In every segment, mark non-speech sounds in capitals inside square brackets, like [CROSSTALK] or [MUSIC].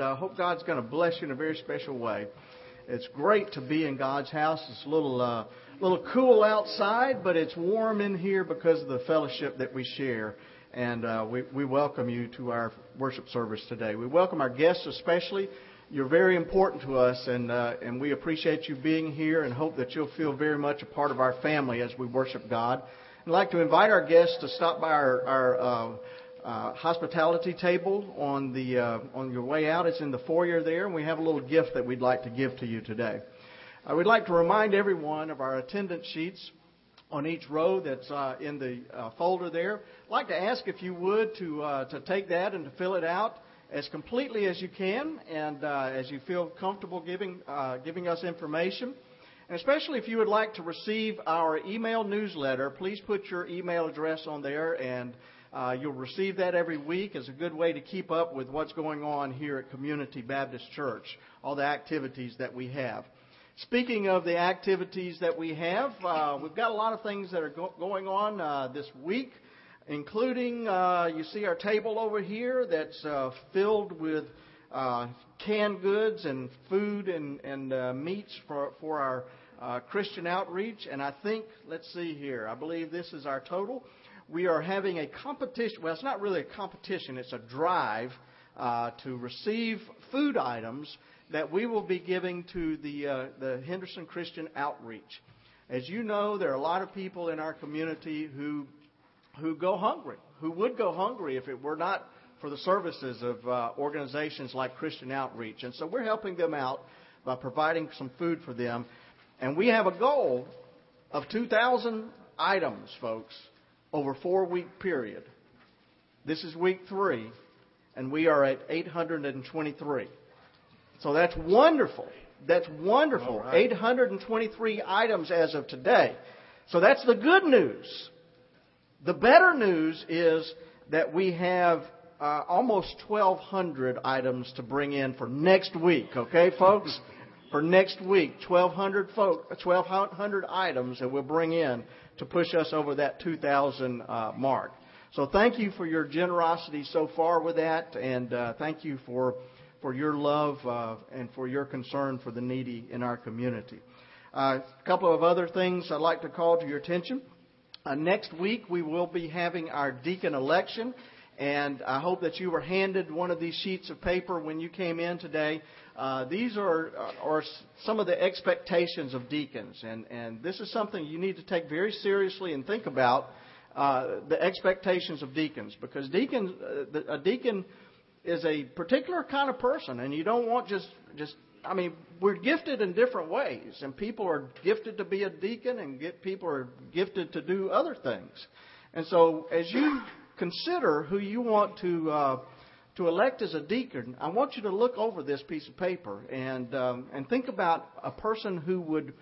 uh, hope God's going to bless you in a very special way. It's great to be in God's house. It's a little, uh, little cool outside, but it's warm in here because of the fellowship that we share. And uh, we, we welcome you to our worship service today. We welcome our guests especially. You're very important to us, and, uh, and we appreciate you being here and hope that you'll feel very much a part of our family as we worship God. I'd like to invite our guests to stop by our, our uh, uh, hospitality table on the uh, on your way out. It's in the foyer there, and we have a little gift that we'd like to give to you today. I would like to remind everyone of our attendance sheets on each row that's uh, in the uh, folder there. I'd like to ask if you would to uh, to take that and to fill it out as completely as you can, and uh, as you feel comfortable giving giving us information. And especially if you would like to receive our email newsletter, please put your email address on there and uh, you'll receive that every week as a good way to keep up with what's going on here at Community Baptist Church, all the activities that we have. Speaking of the activities that we have, uh, we've got a lot of things that are go- going on uh, this week, including uh, you see our table over here that's uh, filled with uh, canned goods and food and, and meats for, for our Christian outreach. And I think, let's see here, I believe this is our total we are having a competition. Well, it's not really a competition, it's a drive uh, to receive food items that we will be giving to the, uh, the Henderson Christian Outreach. As you know, there are a lot of people in our community who, who go hungry, who would go hungry if it were not for the services of uh, organizations like Christian Outreach. And so we're helping them out by providing some food for them. And we have a goal of 2,000 items, folks, over four week period. This is week three, and we are at 823. So that's wonderful. That's wonderful. Right. 823 items as of today. So that's the good news. The better news is that we have uh, almost 1,200 items to bring in for next week. Okay, folks? [LAUGHS] for next week, 1,200 folk, 1,200 items that we'll bring in to push us over that 2,000 uh, mark. So thank you for your generosity so far with that, and uh, thank you for for your love uh, and for your concern for the needy in our community. A couple of other things I'd like to call to your attention. Uh, next week we will be having our deacon election, and I hope that you were handed one of these sheets of paper when you came in today. Uh, these are, are some of the expectations of deacons, and, and this is something you need to take very seriously and think about uh, the expectations of deacons, because deacons, uh, a deacon is a particular kind of person, and you don't want just just. I mean, we're gifted in different ways, and people are gifted to be a deacon, and get, people are gifted to do other things. And so, as you consider who you want to uh, to elect as a deacon, I want you to look over this piece of paper and um, and think about a person who would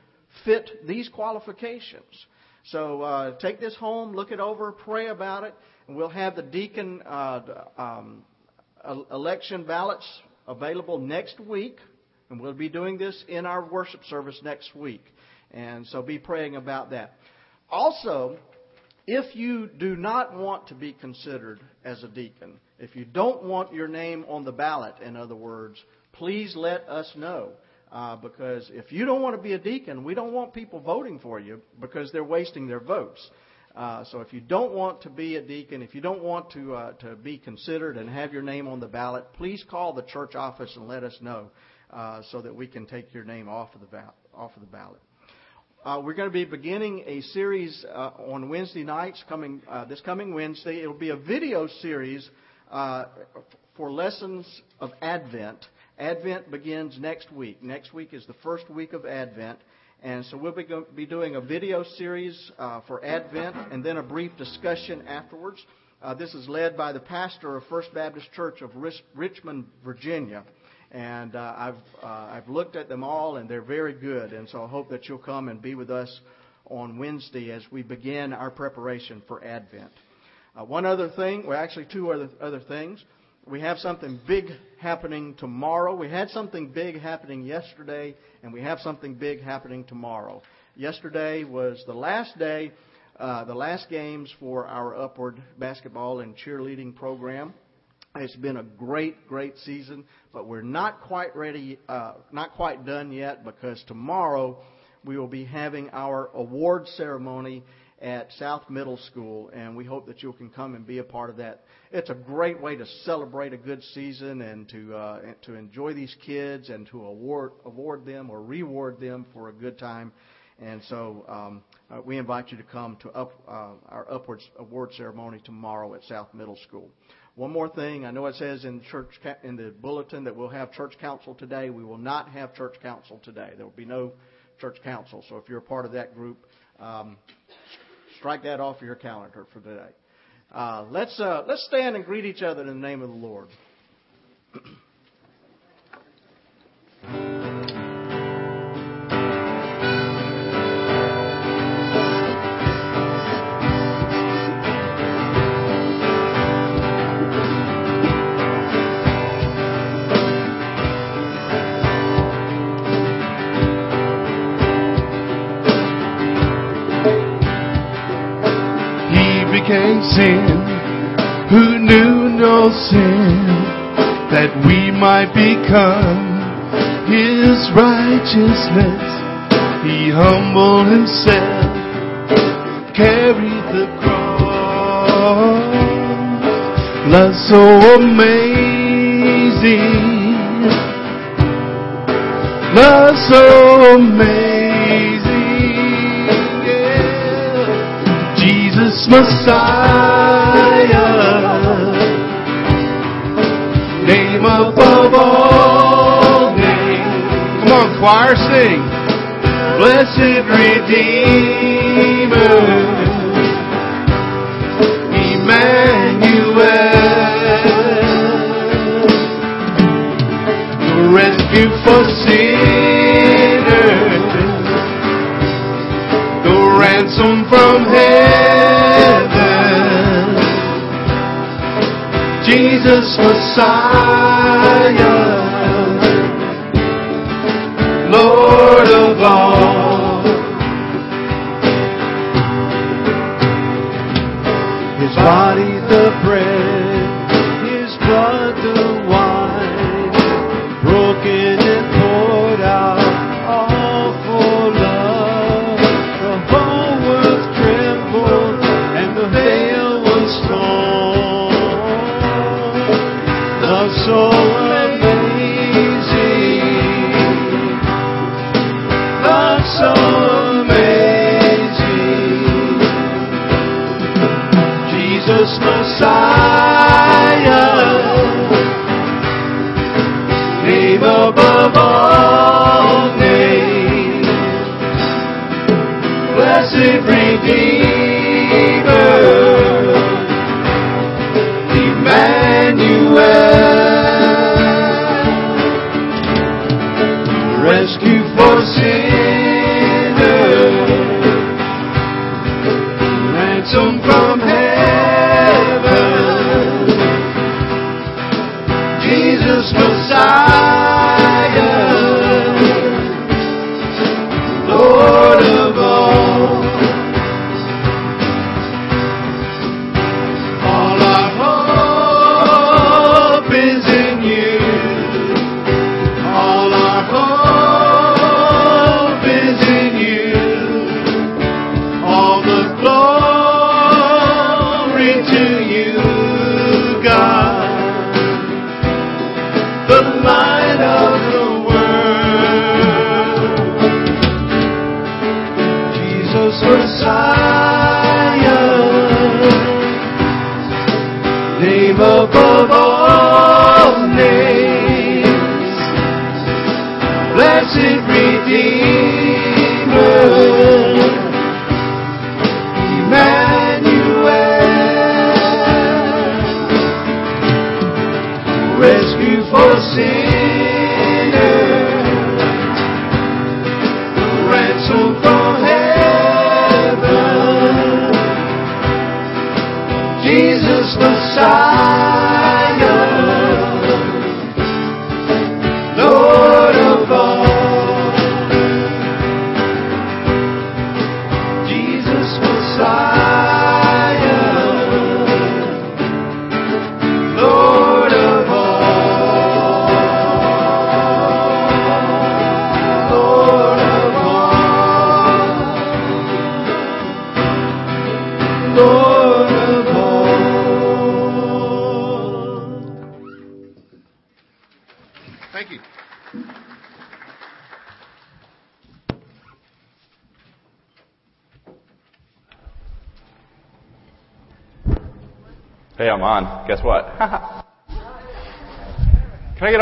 fit these qualifications. So uh, take this home, look it over, pray about it, and we'll have the deacon uh, um, election ballots available next week, and we'll be doing this in our worship service next week. And so be praying about that. Also, if you do not want to be considered as a deacon, if you don't want your name on the ballot, in other words, please let us know. Uh, because if you don't want to be a deacon, we don't want people voting for you because they're wasting their votes. Uh, so if you don't want to be a deacon, if you don't want to uh, to be considered and have your name on the ballot, please call the church office and let us know uh, so that we can take your name off of the. Off of the ballot. Uh, we're going to be beginning a series uh, on Wednesday nights coming uh, this coming Wednesday. It'll be a video series uh, for lessons of Advent. Advent begins next week. Next week is the first week of Advent. And so we'll be, go- be doing a video series uh, for Advent and then a brief discussion afterwards. Uh, this is led by the pastor of First Baptist Church of Rich- Richmond, Virginia. And uh, I've, uh, I've looked at them all, and they're very good. And so I hope that you'll come and be with us on Wednesday as we begin our preparation for Advent. Uh, one other thing, well, actually, two other, other things. We have something big happening tomorrow. We had something big happening yesterday, and we have something big happening tomorrow. Yesterday was the last day, uh, the last games for our upward basketball and cheerleading program. It's been a great, great season, but we're not quite ready, uh, not quite done yet because tomorrow we will be having our award ceremony at South Middle School, and we hope that you can come and be a part of that. It's a great way to celebrate a good season and to uh, to enjoy these kids and to award award them or reward them for a good time. And so um, uh, we invite you to come to up, uh, our upwards award ceremony tomorrow at South Middle School. One more thing, I know it says in church in the bulletin that we'll have church council today. We will not have church council today. There will be no church council. So if you're a part of that group, um, strike that off your calendar for today. Uh, let's uh, let's stand and greet each other in the name of the Lord. [CLEARS THROAT] became sin, who knew no sin, that we might become his righteousness. He humbled himself, carried the cross. Love so amazing, love so amazing. Messiah, name above all names. Come on, choir, sing. Blessed Redeemer, Emmanuel, rescue for Messiah, Lord of all. His body the bread,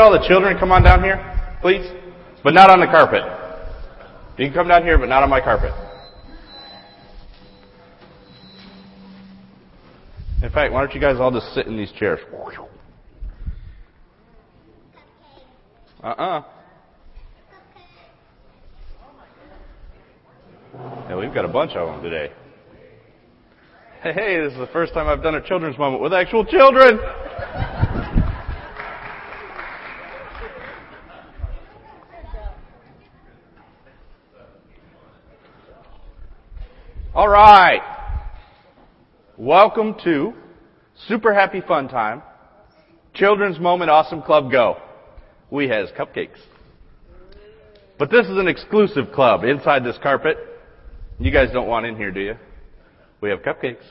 all the children come on down here, please? But not on the carpet. You can come down here, but not on my carpet. In fact, why don't you guys all just sit in these chairs? Uh-uh. Yeah, we've got a bunch of them today. Hey, this is the first time I've done a children's moment with actual children. All right. Welcome to Super Happy Fun Time. Children's Moment Awesome Club Go. We has cupcakes. But this is an exclusive club inside this carpet. You guys don't want in here, do you? We have cupcakes.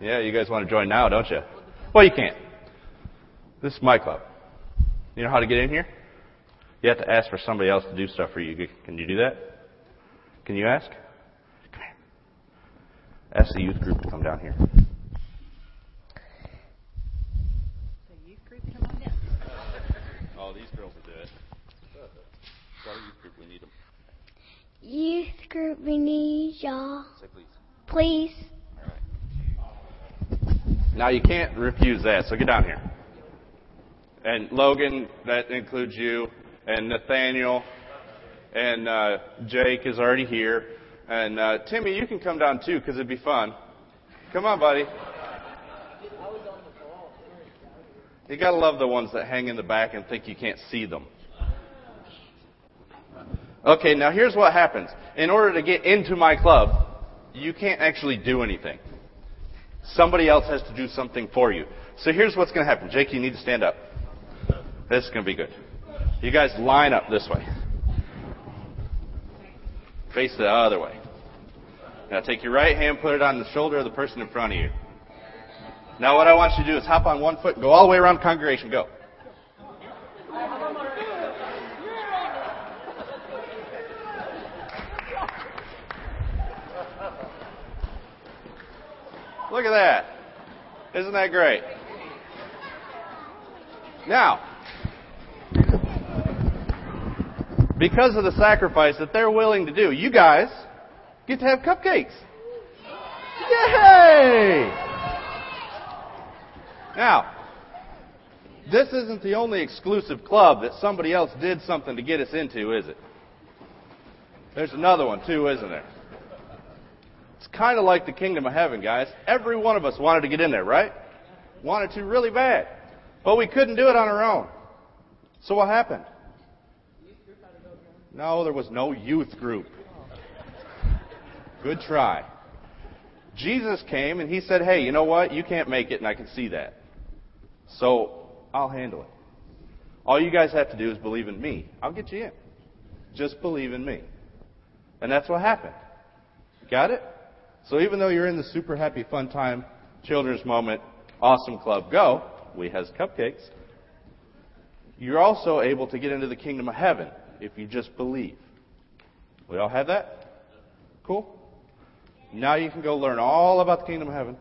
Yeah, you guys want to join now, don't you? Well, you can't. This is my club. You know how to get in here? You have to ask for somebody else to do stuff for you. Can you do that? Can you ask? Come here. Ask the youth group to come down here. The youth group, come on down. [LAUGHS] Oh, these girls will do it. Our youth group, we need them. Youth group, we need y'all. Say please. Please. Now you can't refuse that, so get down here. And Logan, that includes you, and Nathaniel, and uh, Jake is already here, and uh, Timmy, you can come down too because it'd be fun. Come on, buddy. You gotta love the ones that hang in the back and think you can't see them. Okay, now here's what happens. In order to get into my club, you can't actually do anything. Somebody else has to do something for you. So here's what's to happen. Jake, you need to stand up. This is to be good. You guys line up this way. Face the other way. Now take your right hand, put it on the shoulder of the person in front of you. Now what I want you to do is hop on one foot and go all the way around the congregation. Go. Look at that. Isn't that great? Now, because of the sacrifice that they're willing to do, you guys get to have cupcakes. Yay! Now, this isn't the only exclusive club that somebody else did something to get us into, is it? There's another one too, isn't there? It's kind of like the kingdom of heaven, guys. Every one of us wanted to get in there, right? Wanted to really bad. But we couldn't do it on our own. So what happened? No, there was no youth group. Good try. Jesus came and he said, Hey, you know what? You can't make it, and I can see that. So I'll handle it. All you guys have to do is believe in me. I'll get you in. Just believe in me. And that's what happened. Got it? So even though you're in the super happy fun time children's moment awesome club go, we has cupcakes. You're also able to get into the kingdom of heaven if you just believe. We all have that? Cool? Now you can go learn all about the kingdom of heaven.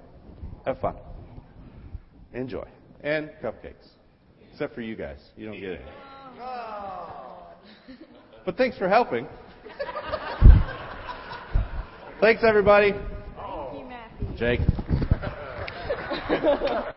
Have fun. Enjoy. And cupcakes. Except for you guys. You don't get any. But thanks for helping. [LAUGHS] Thanks, everybody. Jake. [LAUGHS]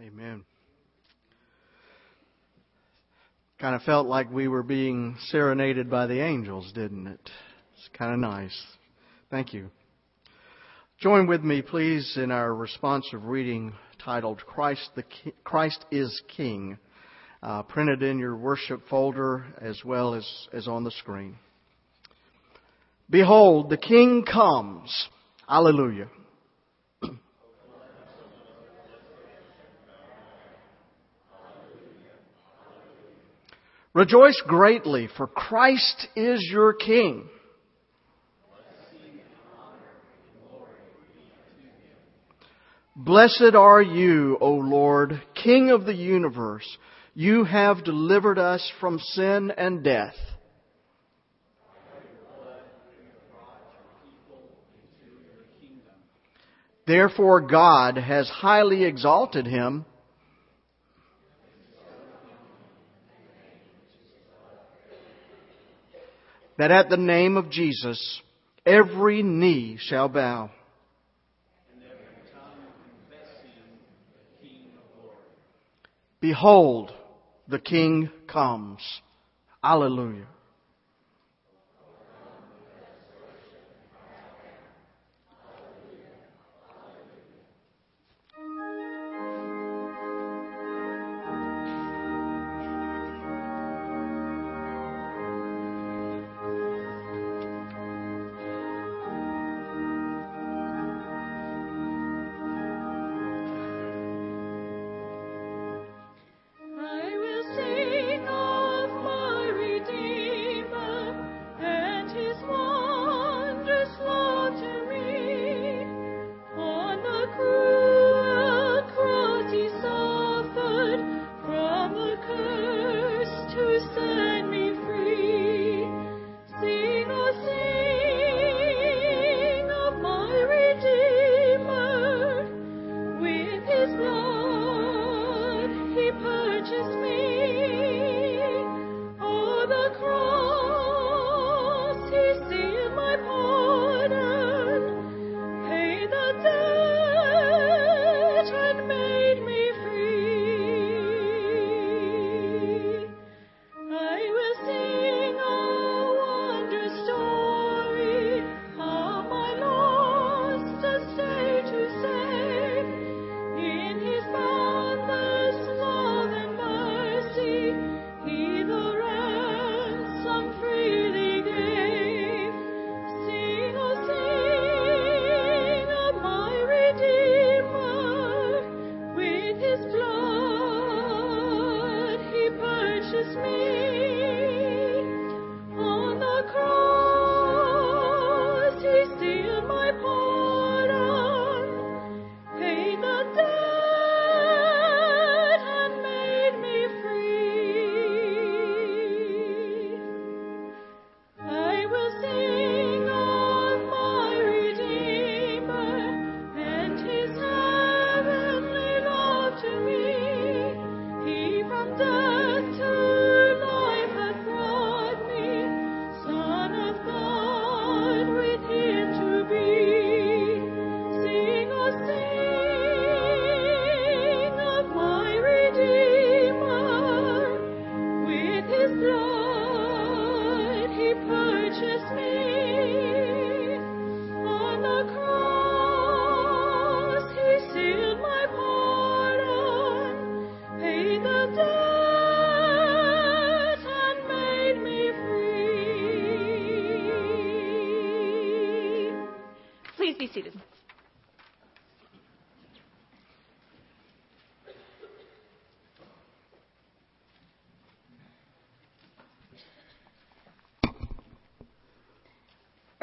Amen. Kind of felt like we were being serenaded by the angels, didn't it? It's kind of nice. Thank you. Join with me, please, in our responsive reading titled Christ, the Ki- Christ is King, uh, printed in your worship folder as well as, as on the screen. Behold, the King comes. Alleluia. Rejoice greatly, for Christ is your King. Blessed are you, O Lord, King of the universe. You have delivered us from sin and death. Therefore God has highly exalted him that at the name of Jesus every knee shall bow. Behold, the King comes. Alleluia.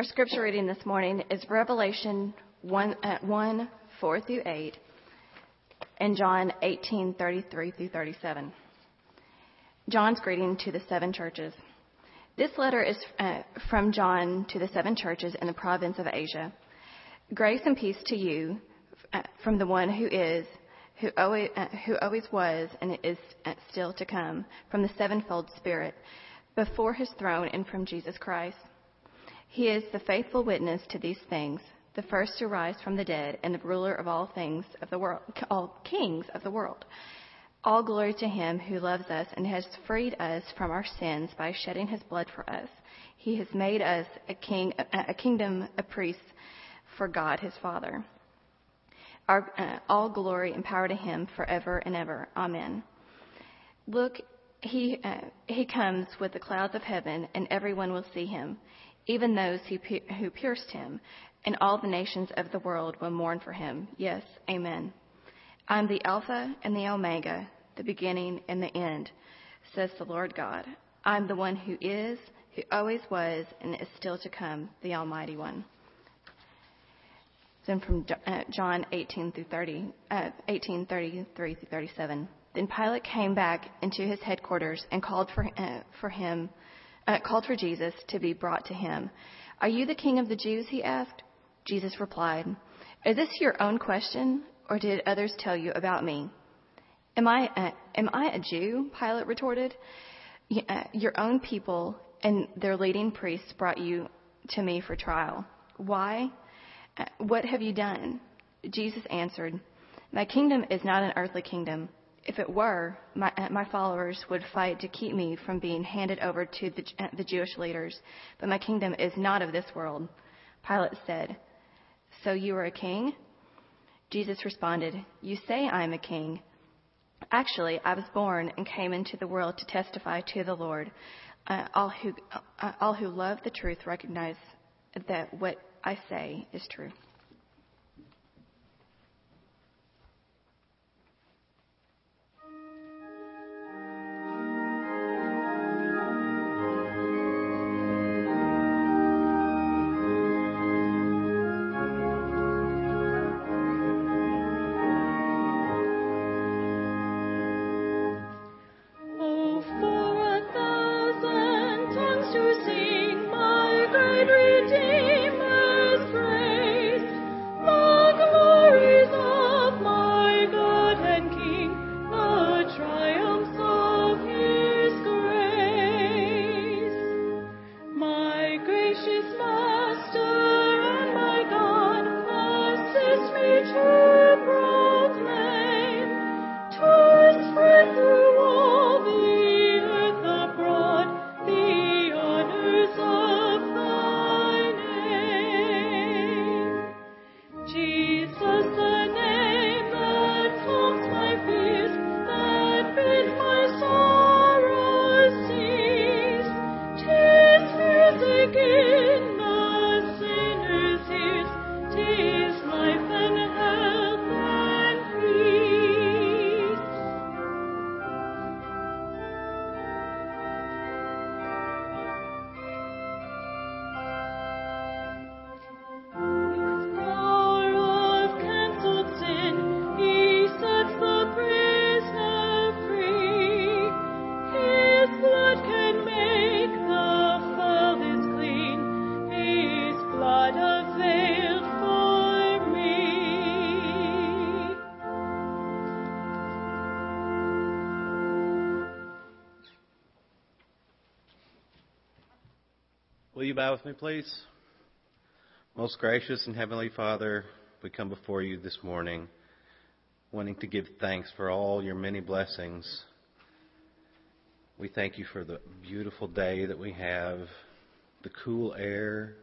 Scripture reading this morning is Revelation 1, uh, 1 4 through 8 and John 18 33 through 37. John's greeting to the seven churches. This letter is uh, from John to the seven churches in the province of Asia. Grace and peace to you uh, from the one who is, who always, uh, who always was, and is uh, still to come, from the sevenfold Spirit, before his throne, and from Jesus Christ. He is the faithful witness to these things, the first to rise from the dead and the ruler of all things of the world, all kings of the world. All glory to him who loves us and has freed us from our sins by shedding his blood for us. He has made us a king, a kingdom, a priest for God his Father. Our, uh, all glory and power to him forever and ever. Amen. Look, he, uh, he comes with the clouds of heaven, and everyone will see him, even those who, who pierced him, and all the nations of the world will mourn for him. Yes, amen. I'm the Alpha and the Omega, the beginning and the end, says the Lord God. I'm the one who is, who always was, and is still to come, the Almighty One. Then from uh, John 18 through 30, uh, 18, 33 through 37. Then Pilate came back into his headquarters and called for, uh, for him, uh, called for Jesus to be brought to him. Are you the king of the Jews? He asked. Jesus replied, Is this your own question, or did others tell you about me? Am I a, am I a Jew? Pilate retorted. Uh, your own people and their leading priests brought you to me for trial. Why? Uh, what have you done? Jesus answered, My kingdom is not an earthly kingdom. If it were, my, uh, my followers would fight to keep me from being handed over to the, uh, the Jewish leaders. But my kingdom is not of this world. Pilate said, So you are a king? Jesus responded, You say I am a king. Actually, I was born and came into the world to testify to the Lord. Uh, all, who, uh, all who love the truth recognize that what I say is true. Bow with me, please? Most gracious and heavenly Father, we come before you this morning wanting to give thanks for all your many blessings. We thank you for the beautiful day that we have, the cool air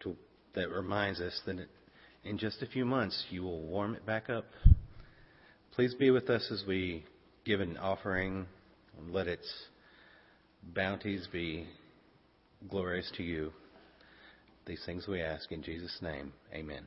to, that reminds us that in just a few months you will warm it back up. Please be with us as we give an offering and let its bounties be glorious to you. These things we ask in Jesus' name. Amen.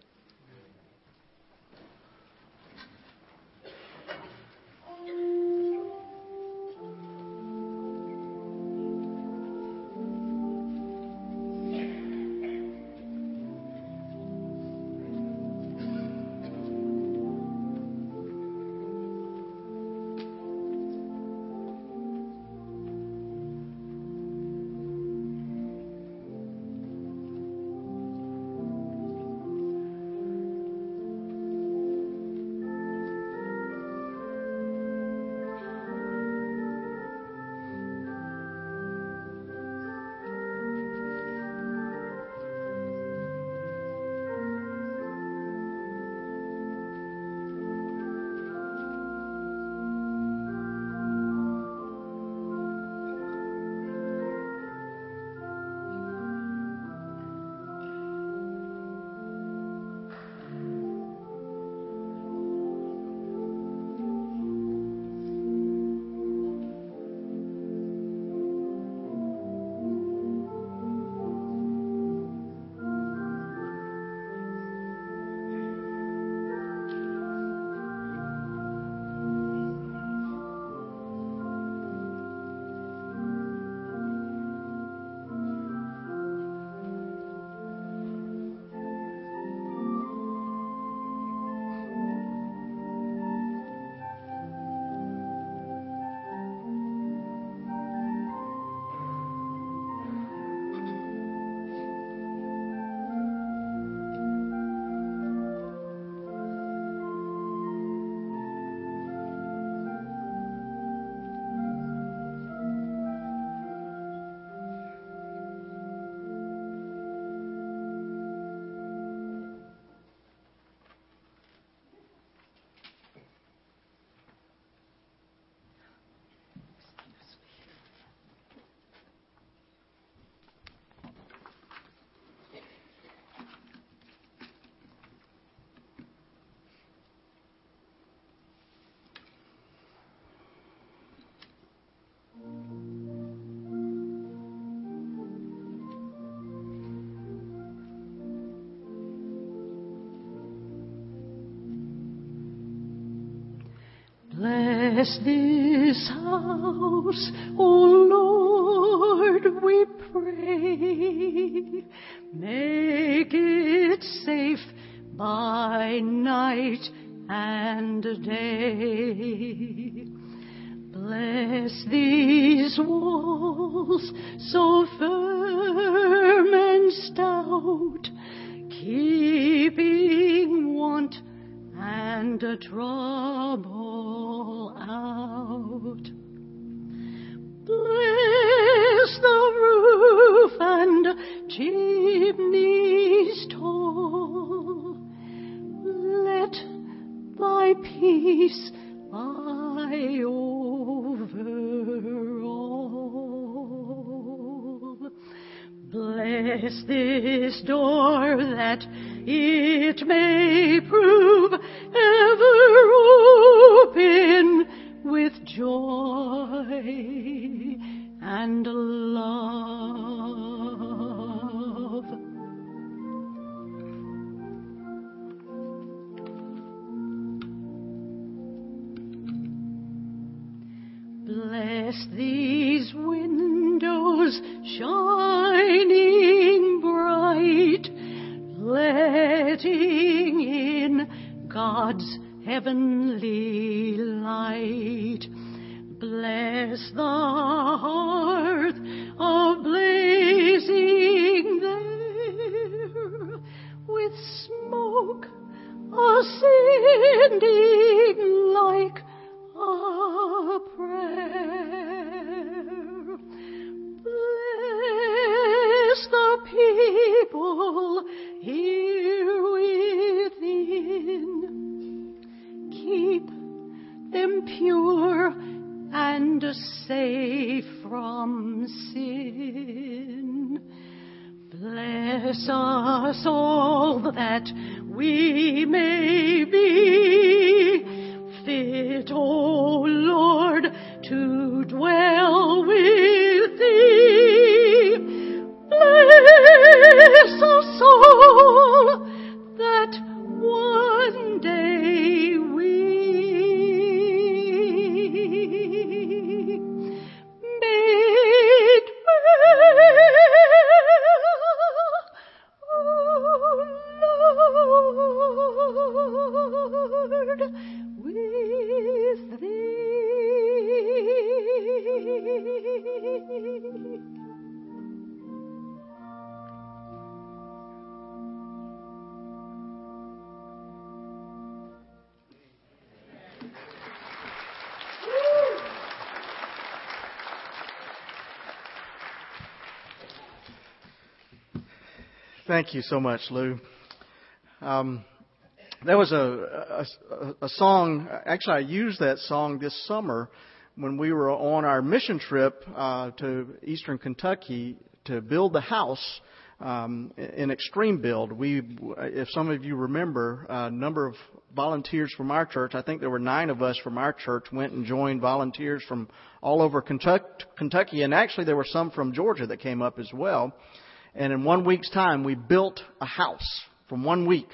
Bless this house, O Lord, we pray. Make it safe by night and day. Bless these walls so firm and stout, keeping want and trouble Thank you so much, Lou. Um, there was a, a, a song, actually, I used that song this summer when we were on our mission trip uh, to eastern Kentucky to build the house um, in Extreme Build. We, if some of you remember, a number of volunteers from our church, I think there were nine of us from our church, went and joined volunteers from all over Kentucky, and actually there were some from Georgia that came up as well. And in one week's time, we built a house. From one week,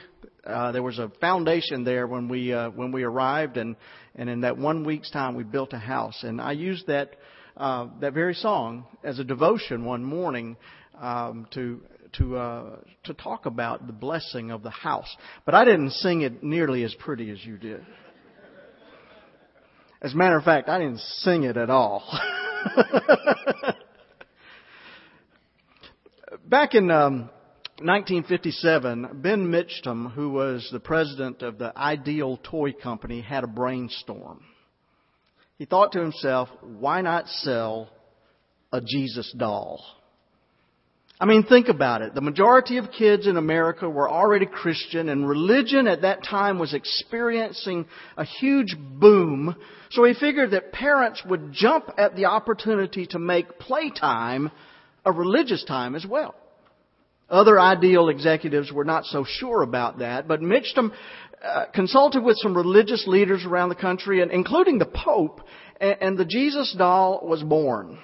uh, there was a foundation there when we uh, when we arrived, and and in that one week's time, we built a house. And I used that uh, that very song as a devotion one morning um, to to uh, to talk about the blessing of the house. But I didn't sing it nearly as pretty as you did. As a matter of fact, I didn't sing it at all. [LAUGHS] Back in um, 1957, Ben Mitchum, who was the president of the Ideal Toy Company, had a brainstorm. He thought to himself, why not sell a Jesus doll? I mean, think about it. The majority of kids in America were already Christian, and religion at that time was experiencing a huge boom. So he figured that parents would jump at the opportunity to make playtime a religious time as well. Other ideal executives were not so sure about that, but Mitchum uh, consulted with some religious leaders around the country, and including the Pope, and, and the Jesus doll was born.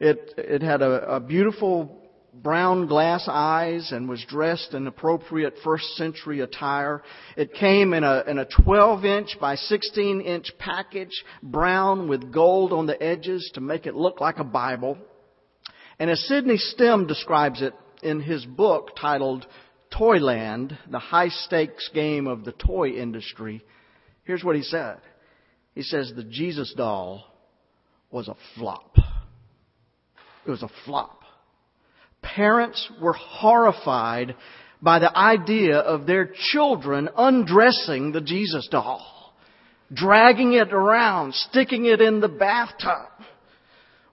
It it had a, a beautiful brown glass eyes and was dressed in appropriate first century attire. It came in a, in a 12 inch by 16 inch package, brown with gold on the edges to make it look like a Bible. And as Sydney Stern describes it in his book titled Toyland, the high stakes game of the toy industry, here's what he said. He says the Jesus doll was a flop. It was a flop. Parents were horrified by the idea of their children undressing the Jesus doll, dragging it around, sticking it in the bathtub.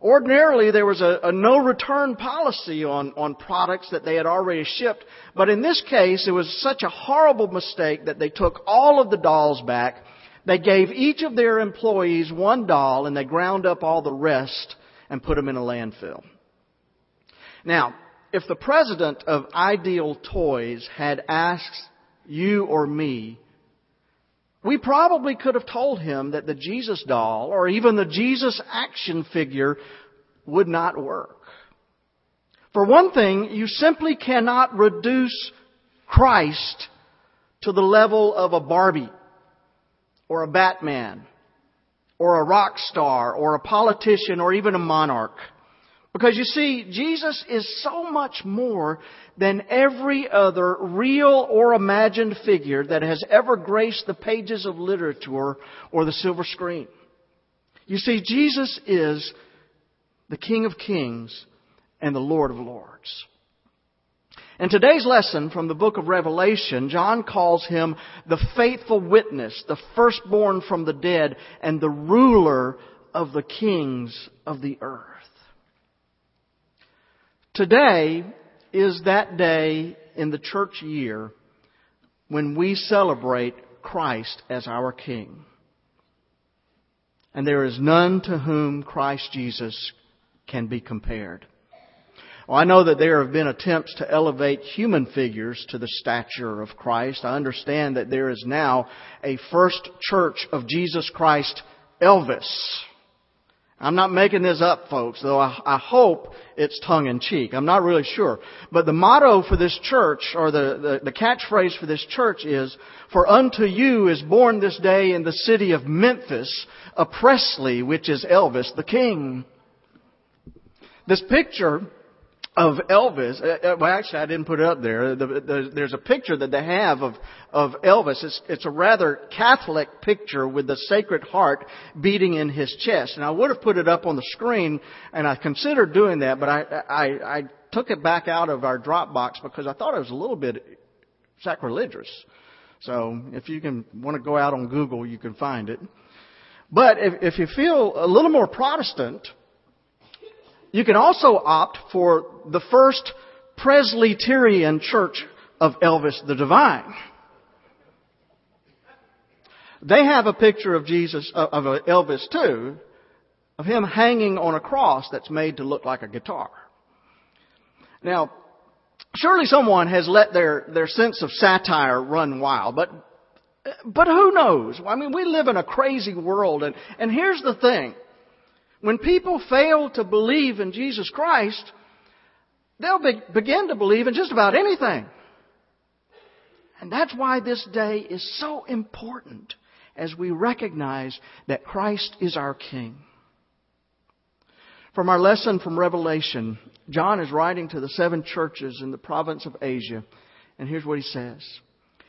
Ordinarily, there was a, a, no return policy on, on products that they had already shipped, but in this case, it was such a horrible mistake that they took all of the dolls back. They gave each of their employees one doll and they ground up all the rest and put them in a landfill. Now, if the president of Ideal Toys had asked you or me, we probably could have told him that the Jesus doll or even the Jesus action figure would not work. For one thing, you simply cannot reduce Christ to the level of a Barbie or a Batman or a rock star or a politician or even a monarch. Because you see, Jesus is so much more than every other real or imagined figure that has ever graced the pages of literature or the silver screen. You see, Jesus is the King of Kings and the Lord of Lords. In today's lesson from the book of Revelation, John calls him the faithful witness, the firstborn from the dead, and the ruler of the kings of the earth. Today is that day in the church year when we celebrate Christ as our King. And there is none to whom Christ Jesus can be compared. Well, I know that there have been attempts to elevate human figures to the stature of Christ. I understand that there is now a first church of Jesus Christ Elvis. I'm not making this up, folks, though I, I, hope it's tongue in cheek. I'm not really sure. But the motto for this church, or the, the, the catchphrase for this church is, For unto you is born this day in the city of Memphis a Presley, which is Elvis the King. This picture of Elvis. Uh, uh, well, actually, I didn't put it up there. The, the, there's a picture that they have of of Elvis. It's, it's a rather Catholic picture with the Sacred Heart beating in his chest. And I would have put it up on the screen, and I considered doing that, but I I, I took it back out of our Dropbox because I thought it was a little bit sacrilegious. So if you can want to go out on Google, you can find it. But if, if you feel a little more Protestant, you can also opt for the first Presleyterian church of Elvis the Divine. They have a picture of Jesus, uh, of uh, Elvis too, of him hanging on a cross that's made to look like a guitar. Now, surely someone has let their, their sense of satire run wild, but, but who knows? I mean, we live in a crazy world, and, and here's the thing. When people fail to believe in Jesus Christ, they'll be, begin to believe in just about anything. And that's why this day is so important as we recognize that Christ is our King. From our lesson from Revelation, John is writing to the seven churches in the province of Asia, and here's what he says.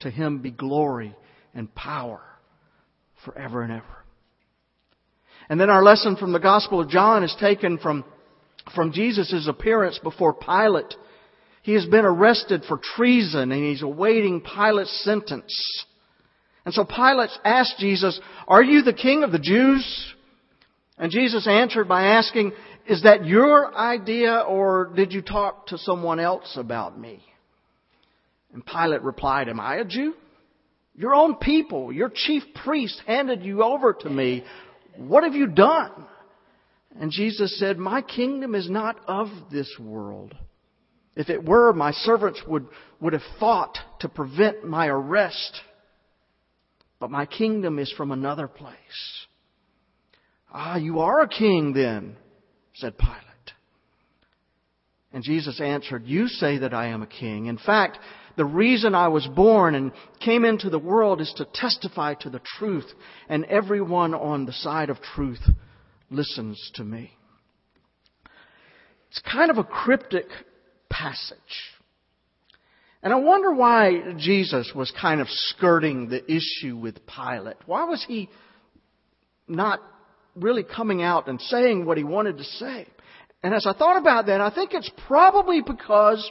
To him be glory and power forever and ever. And then our lesson from the Gospel of John is taken from, from Jesus' appearance before Pilate. He has been arrested for treason and he's awaiting Pilate's sentence. And so Pilate asked Jesus, Are you the king of the Jews? And Jesus answered by asking, is that your idea or did you talk to someone else about me? And Pilate replied, Am I a Jew? Your own people, your chief priest handed you over to me. What have you done? And Jesus said, My kingdom is not of this world. If it were, my servants would, would have fought to prevent my arrest. But my kingdom is from another place. Ah, you are a king then, said Pilate. And Jesus answered, You say that I am a king. In fact, the reason I was born and came into the world is to testify to the truth, and everyone on the side of truth listens to me. It's kind of a cryptic passage. And I wonder why Jesus was kind of skirting the issue with Pilate. Why was he not really coming out and saying what he wanted to say? And as I thought about that, I think it's probably because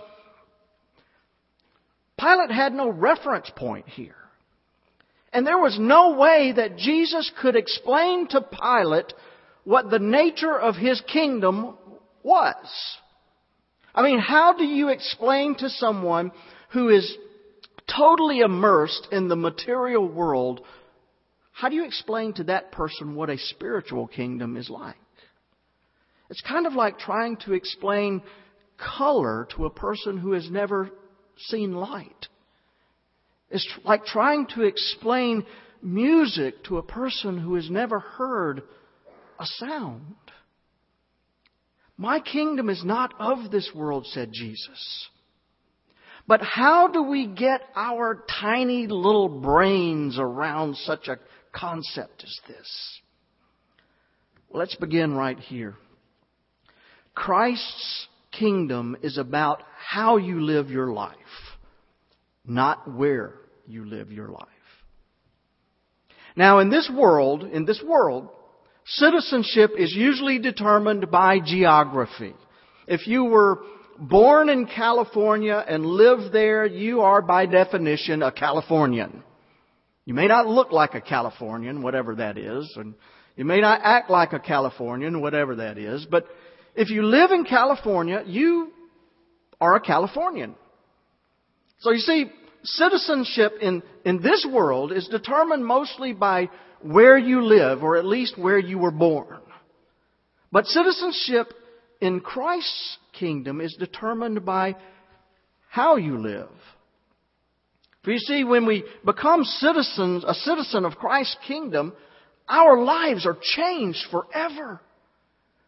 Pilate had no reference point here. And there was no way that Jesus could explain to Pilate what the nature of his kingdom was. I mean, how do you explain to someone who is totally immersed in the material world, how do you explain to that person what a spiritual kingdom is like? It's kind of like trying to explain color to a person who has never seen light. It's like trying to explain music to a person who has never heard a sound. My kingdom is not of this world, said Jesus. But how do we get our tiny little brains around such a concept as this? Let's begin right here. Christ's kingdom is about how you live your life, not where you live your life. Now, in this world, in this world, citizenship is usually determined by geography. If you were born in California and live there, you are by definition a Californian. You may not look like a Californian, whatever that is, and you may not act like a Californian, whatever that is, but if you live in California, you are a Californian. So you see, citizenship in, in this world is determined mostly by where you live, or at least where you were born. But citizenship in Christ's kingdom is determined by how you live. For you see, when we become citizens, a citizen of Christ's kingdom, our lives are changed forever.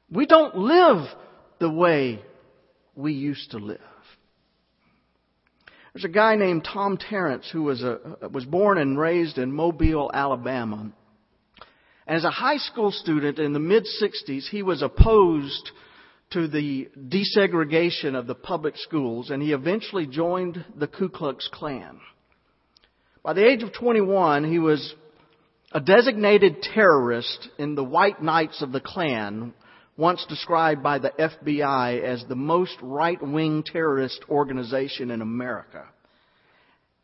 We don't live the way we used to live. There's a guy named Tom Tarrants who was, a, was born and raised in Mobile, Alabama. As a high school student in the mid 60s, he was opposed to the desegregation of the public schools, and he eventually joined the Ku Klux Klan. By the age of 21, he was a designated terrorist in the White Knights of the Klan, once described by the FBI as the most right-wing terrorist organization in America.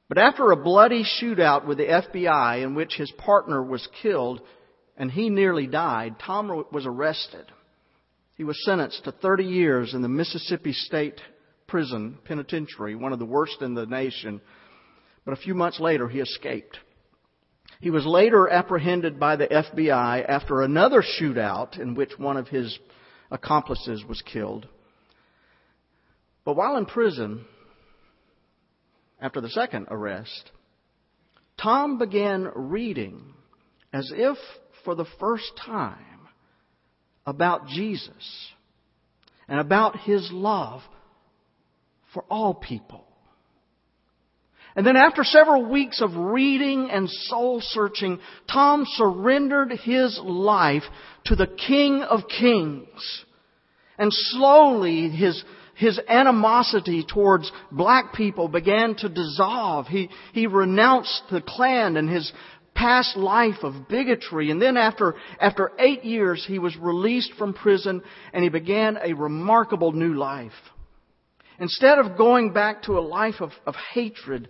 But after a bloody shootout with the FBI in which his partner was killed and he nearly died, Tom was arrested. He was sentenced to 30 years in the Mississippi State Prison Penitentiary, one of the worst in the nation. But a few months later, he escaped. He was later apprehended by the FBI after another shootout in which one of his accomplices was killed. But while in prison, after the second arrest, Tom began reading as if for the first time about Jesus and about His love for all people. And then after several weeks of reading and soul searching, Tom surrendered his life to the King of Kings. And slowly his, his animosity towards black people began to dissolve. He, he renounced the Klan and his past life of bigotry. And then after, after eight years, he was released from prison and he began a remarkable new life. Instead of going back to a life of, of hatred,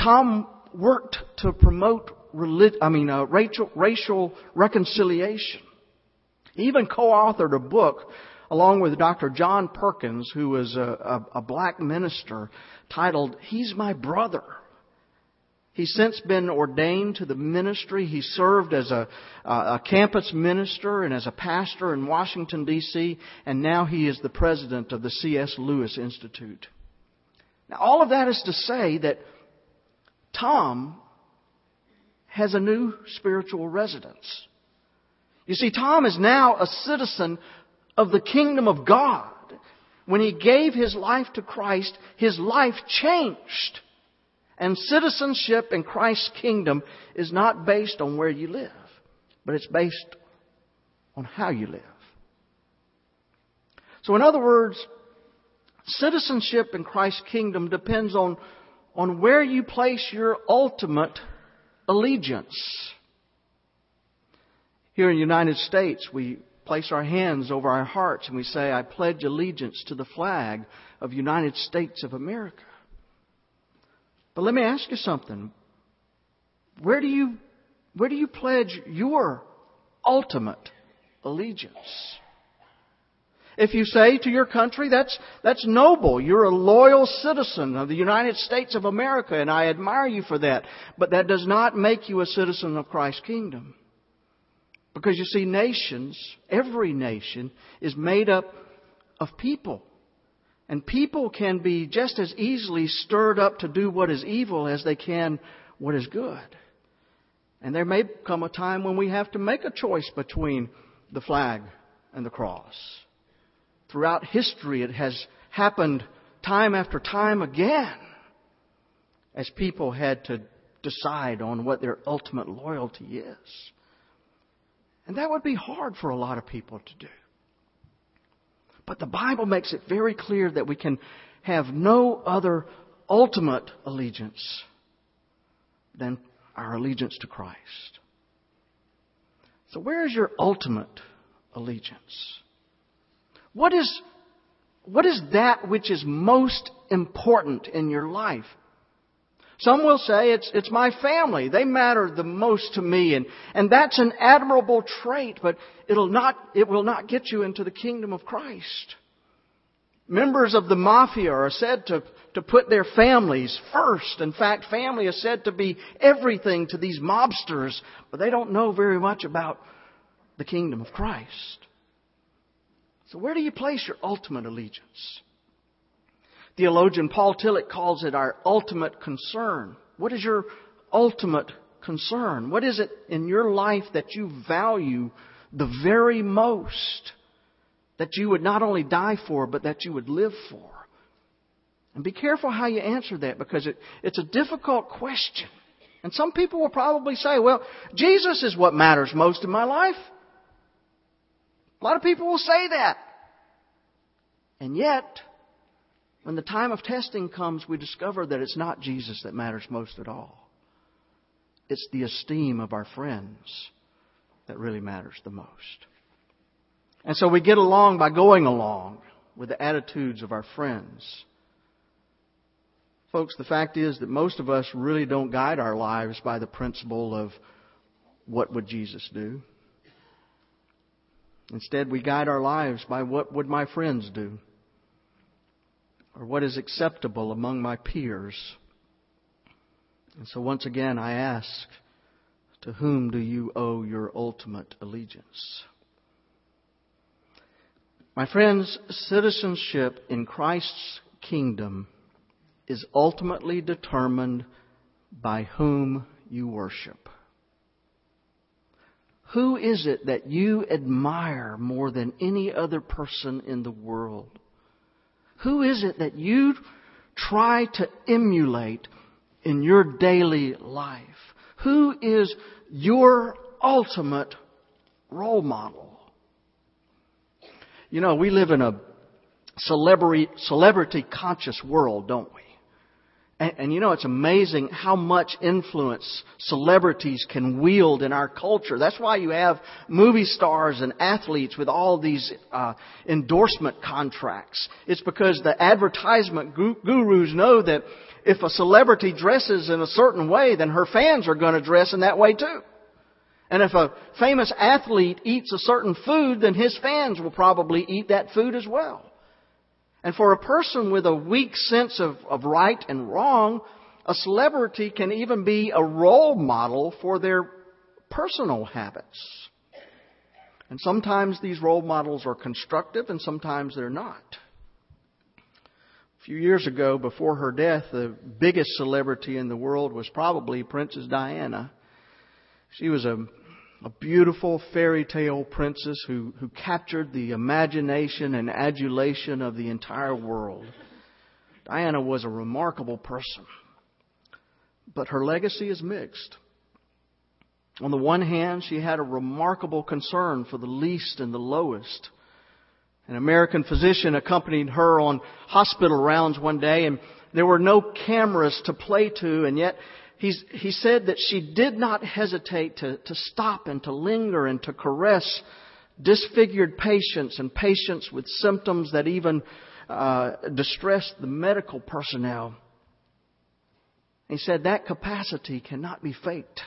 Tom worked to promote relig- I mean, uh, racial, racial reconciliation. He even co-authored a book along with Dr. John Perkins, who was a, a, a black minister, titled, He's My Brother. He's since been ordained to the ministry. He served as a, a, campus minister and as a pastor in Washington, D.C., and now he is the president of the C.S. Lewis Institute. Now, all of that is to say that Tom has a new spiritual residence. You see, Tom is now a citizen of the kingdom of God. When he gave his life to Christ, his life changed. And citizenship in Christ's kingdom is not based on where you live, but it's based on how you live. So, in other words, citizenship in Christ's kingdom depends on, on where you place your ultimate allegiance. Here in the United States, we place our hands over our hearts and we say, I pledge allegiance to the flag of United States of America. But let me ask you something. Where do you, where do you pledge your ultimate allegiance? If you say to your country, that's, that's noble. You're a loyal citizen of the United States of America, and I admire you for that. But that does not make you a citizen of Christ's kingdom. Because you see, nations, every nation, is made up of people. And people can be just as easily stirred up to do what is evil as they can what is good. And there may come a time when we have to make a choice between the flag and the cross. Throughout history, it has happened time after time again as people had to decide on what their ultimate loyalty is. And that would be hard for a lot of people to do. But the Bible makes it very clear that we can have no other ultimate allegiance than our allegiance to Christ. So, where is your ultimate allegiance? What is, what is that which is most important in your life? Some will say it's, it's my family. They matter the most to me. And, and that's an admirable trait, but it'll not, it will not get you into the kingdom of Christ. Members of the mafia are said to, to put their families first. In fact, family is said to be everything to these mobsters, but they don't know very much about the kingdom of Christ. So where do you place your ultimate allegiance? Theologian Paul Tillich calls it our ultimate concern. What is your ultimate concern? What is it in your life that you value the very most that you would not only die for, but that you would live for? And be careful how you answer that because it, it's a difficult question. And some people will probably say, well, Jesus is what matters most in my life. A lot of people will say that. And yet, when the time of testing comes, we discover that it's not Jesus that matters most at all. It's the esteem of our friends that really matters the most. And so we get along by going along with the attitudes of our friends. Folks, the fact is that most of us really don't guide our lives by the principle of what would Jesus do. Instead, we guide our lives by what would my friends do? Or what is acceptable among my peers. And so once again, I ask, to whom do you owe your ultimate allegiance? My friends, citizenship in Christ's kingdom is ultimately determined by whom you worship. Who is it that you admire more than any other person in the world? Who is it that you try to emulate in your daily life? Who is your ultimate role model? You know, we live in a celebrity, celebrity conscious world, don't we? And, and, you know, it's amazing how much influence celebrities can wield in our culture. That's why you have movie stars and athletes with all these uh, endorsement contracts. It's because the advertisement gurus know that if a celebrity dresses in a certain way, then her fans are going to dress in that way too. And if a famous athlete eats a certain food, then his fans will probably eat that food as well. And for a person with a weak sense of, of right and wrong, a celebrity can even be a role model for their personal habits. And sometimes these role models are constructive and sometimes they're not. A few years ago, before her death, the biggest celebrity in the world was probably Princess Diana. She was a, a beautiful fairy tale princess who, who captured the imagination and adulation of the entire world. Diana was a remarkable person. But her legacy is mixed. On the one hand, she had a remarkable concern for the least and the lowest. An American physician accompanied her on hospital rounds one day, and there were no cameras to play to, and yet he's, he said that she did not hesitate to, to stop and to linger and to caress disfigured patients and patients with symptoms that even uh, distressed the medical personnel. He said that capacity cannot be faked.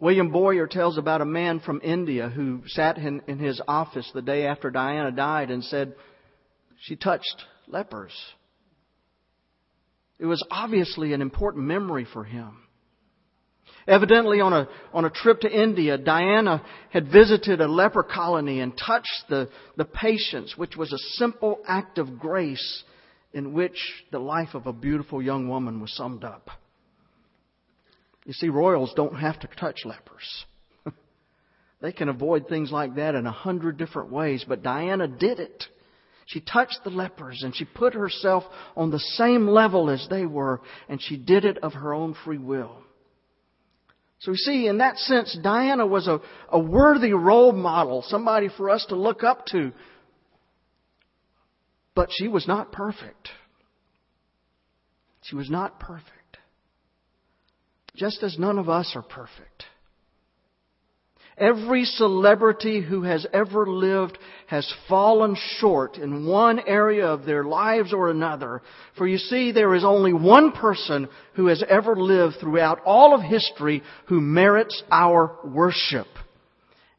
William Boyer tells about a man from India who sat in, in, his office the day after Diana died and said, She touched lepers. It was obviously an important memory for him. Evidently, on a, on a trip to India, Diana had visited a leper colony and touched the, the patients, which was a simple act of grace in which the life of a beautiful young woman was summed up. You see, royals don't have to touch lepers. [LAUGHS] they can avoid things like that in a hundred different ways, but Diana did it. She touched the lepers and she put herself on the same level as they were, and she did it of her own free will. So we see, in that sense, Diana was a, a worthy role model, somebody for us to look up to. But she was not perfect. She was not perfect just as none of us are perfect. Every celebrity who has ever lived has fallen short in one area of their lives or another. For you see, there is only one person who has ever lived throughout all of history who merits our worship.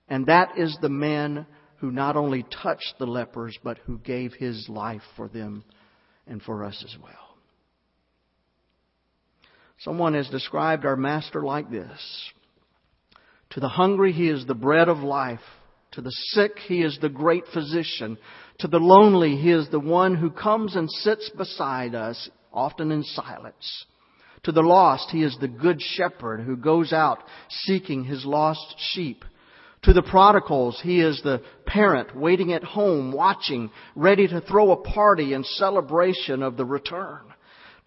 And that is the man who not only touched the lepers, but who gave his life for them and for us as well. Someone has described our Master like this To the hungry, He is the bread of life. To the sick, He is the great physician. To the lonely, He is the one who comes and sits beside us, often in silence. To the lost, He is the good shepherd who goes out seeking His lost sheep. To the prodigals, He is the parent waiting at home, watching, ready to throw a party in celebration of the return.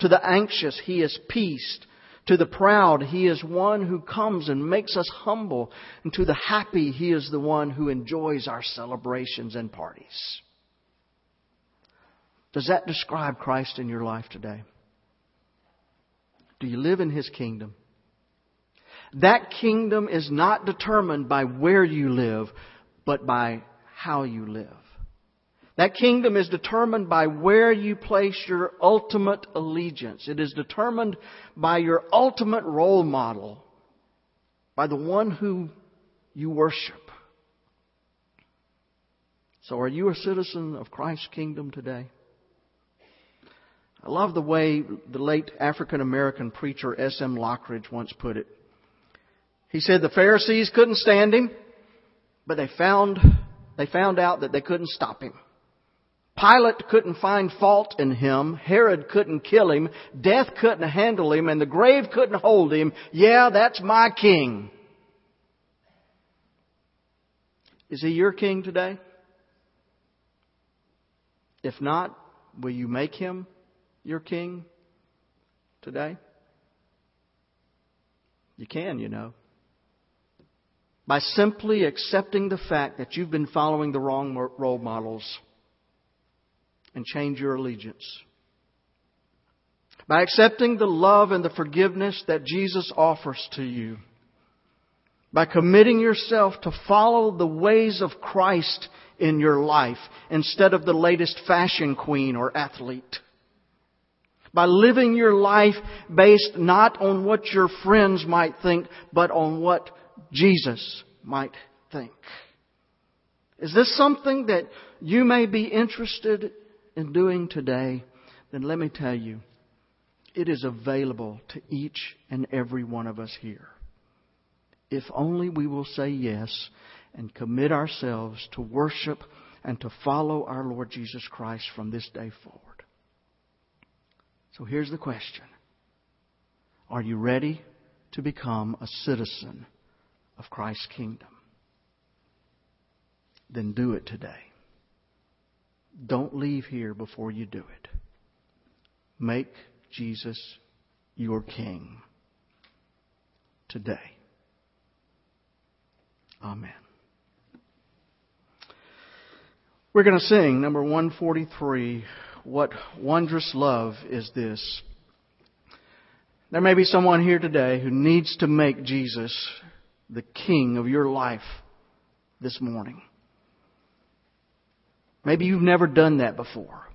To the anxious, He is peace. To the proud, He is one who comes and makes us humble. And to the happy, He is the one who enjoys our celebrations and parties. Does that describe Christ in your life today? Do you live in His kingdom? That kingdom is not determined by where you live, but by how you live. That kingdom is determined by where you place your ultimate allegiance. It is determined by your ultimate role model, by the one who you worship. So, are you a citizen of Christ's kingdom today? I love the way the late African American preacher S.M. Lockridge once put it. He said the Pharisees couldn't stand him, but they found, they found out that they couldn't stop him. Pilate couldn't find fault in him. Herod couldn't kill him. Death couldn't handle him. And the grave couldn't hold him. Yeah, that's my king. Is he your king today? If not, will you make him your king today? You can, you know. By simply accepting the fact that you've been following the wrong role models and change your allegiance. By accepting the love and the forgiveness that Jesus offers to you. By committing yourself to follow the ways of Christ in your life instead of the latest fashion queen or athlete. By living your life based not on what your friends might think, but on what Jesus might think. Is this something that you may be interested in doing today? Then let me tell you, it is available to each and every one of us here. If only we will say yes and commit ourselves to worship and to follow our Lord Jesus Christ from this day forward. So here's the question Are you ready to become a citizen of Christ's kingdom? Then do it today. Don't leave here before you do it. Make Jesus your King today. Amen. We're going to sing number 143 What Wondrous Love is This? There may be someone here today who needs to make Jesus the King of your life this morning. Maybe you've never done that before.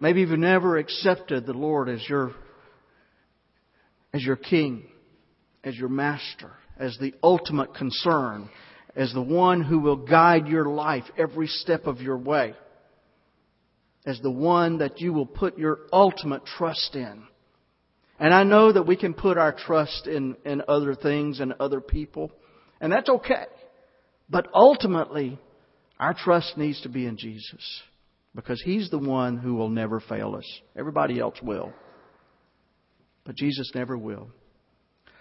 Maybe you've never accepted the Lord as your, as your King, as your Master, as the ultimate concern, as the one who will guide your life every step of your way, as the one that you will put your ultimate trust in. And I know that we can put our trust in, in other things and other people, and that's okay. But ultimately, our trust needs to be in Jesus because He's the one who will never fail us. Everybody else will. But Jesus never will.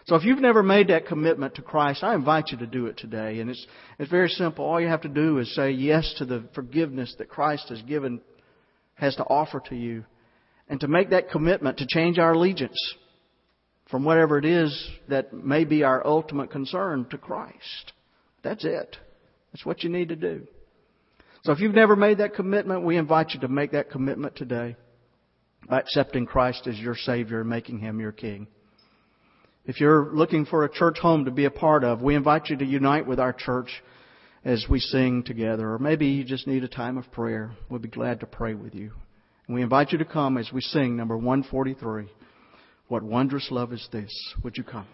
So if you've never made that commitment to Christ, I invite you to do it today. And it's, it's very simple. All you have to do is say yes to the forgiveness that Christ has given, has to offer to you. And to make that commitment to change our allegiance from whatever it is that may be our ultimate concern to Christ. That's it. That's what you need to do. So if you've never made that commitment, we invite you to make that commitment today by accepting Christ as your Savior and making Him your King. If you're looking for a church home to be a part of, we invite you to unite with our church as we sing together. Or maybe you just need a time of prayer. We'll be glad to pray with you. And we invite you to come as we sing number 143. What wondrous love is this? Would you come?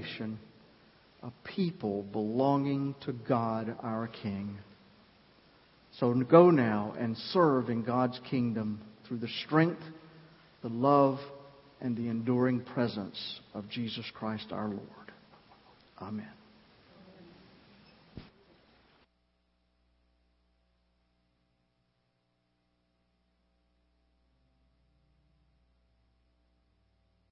Nation, a people belonging to God our King. So go now and serve in God's kingdom through the strength, the love, and the enduring presence of Jesus Christ our Lord. Amen.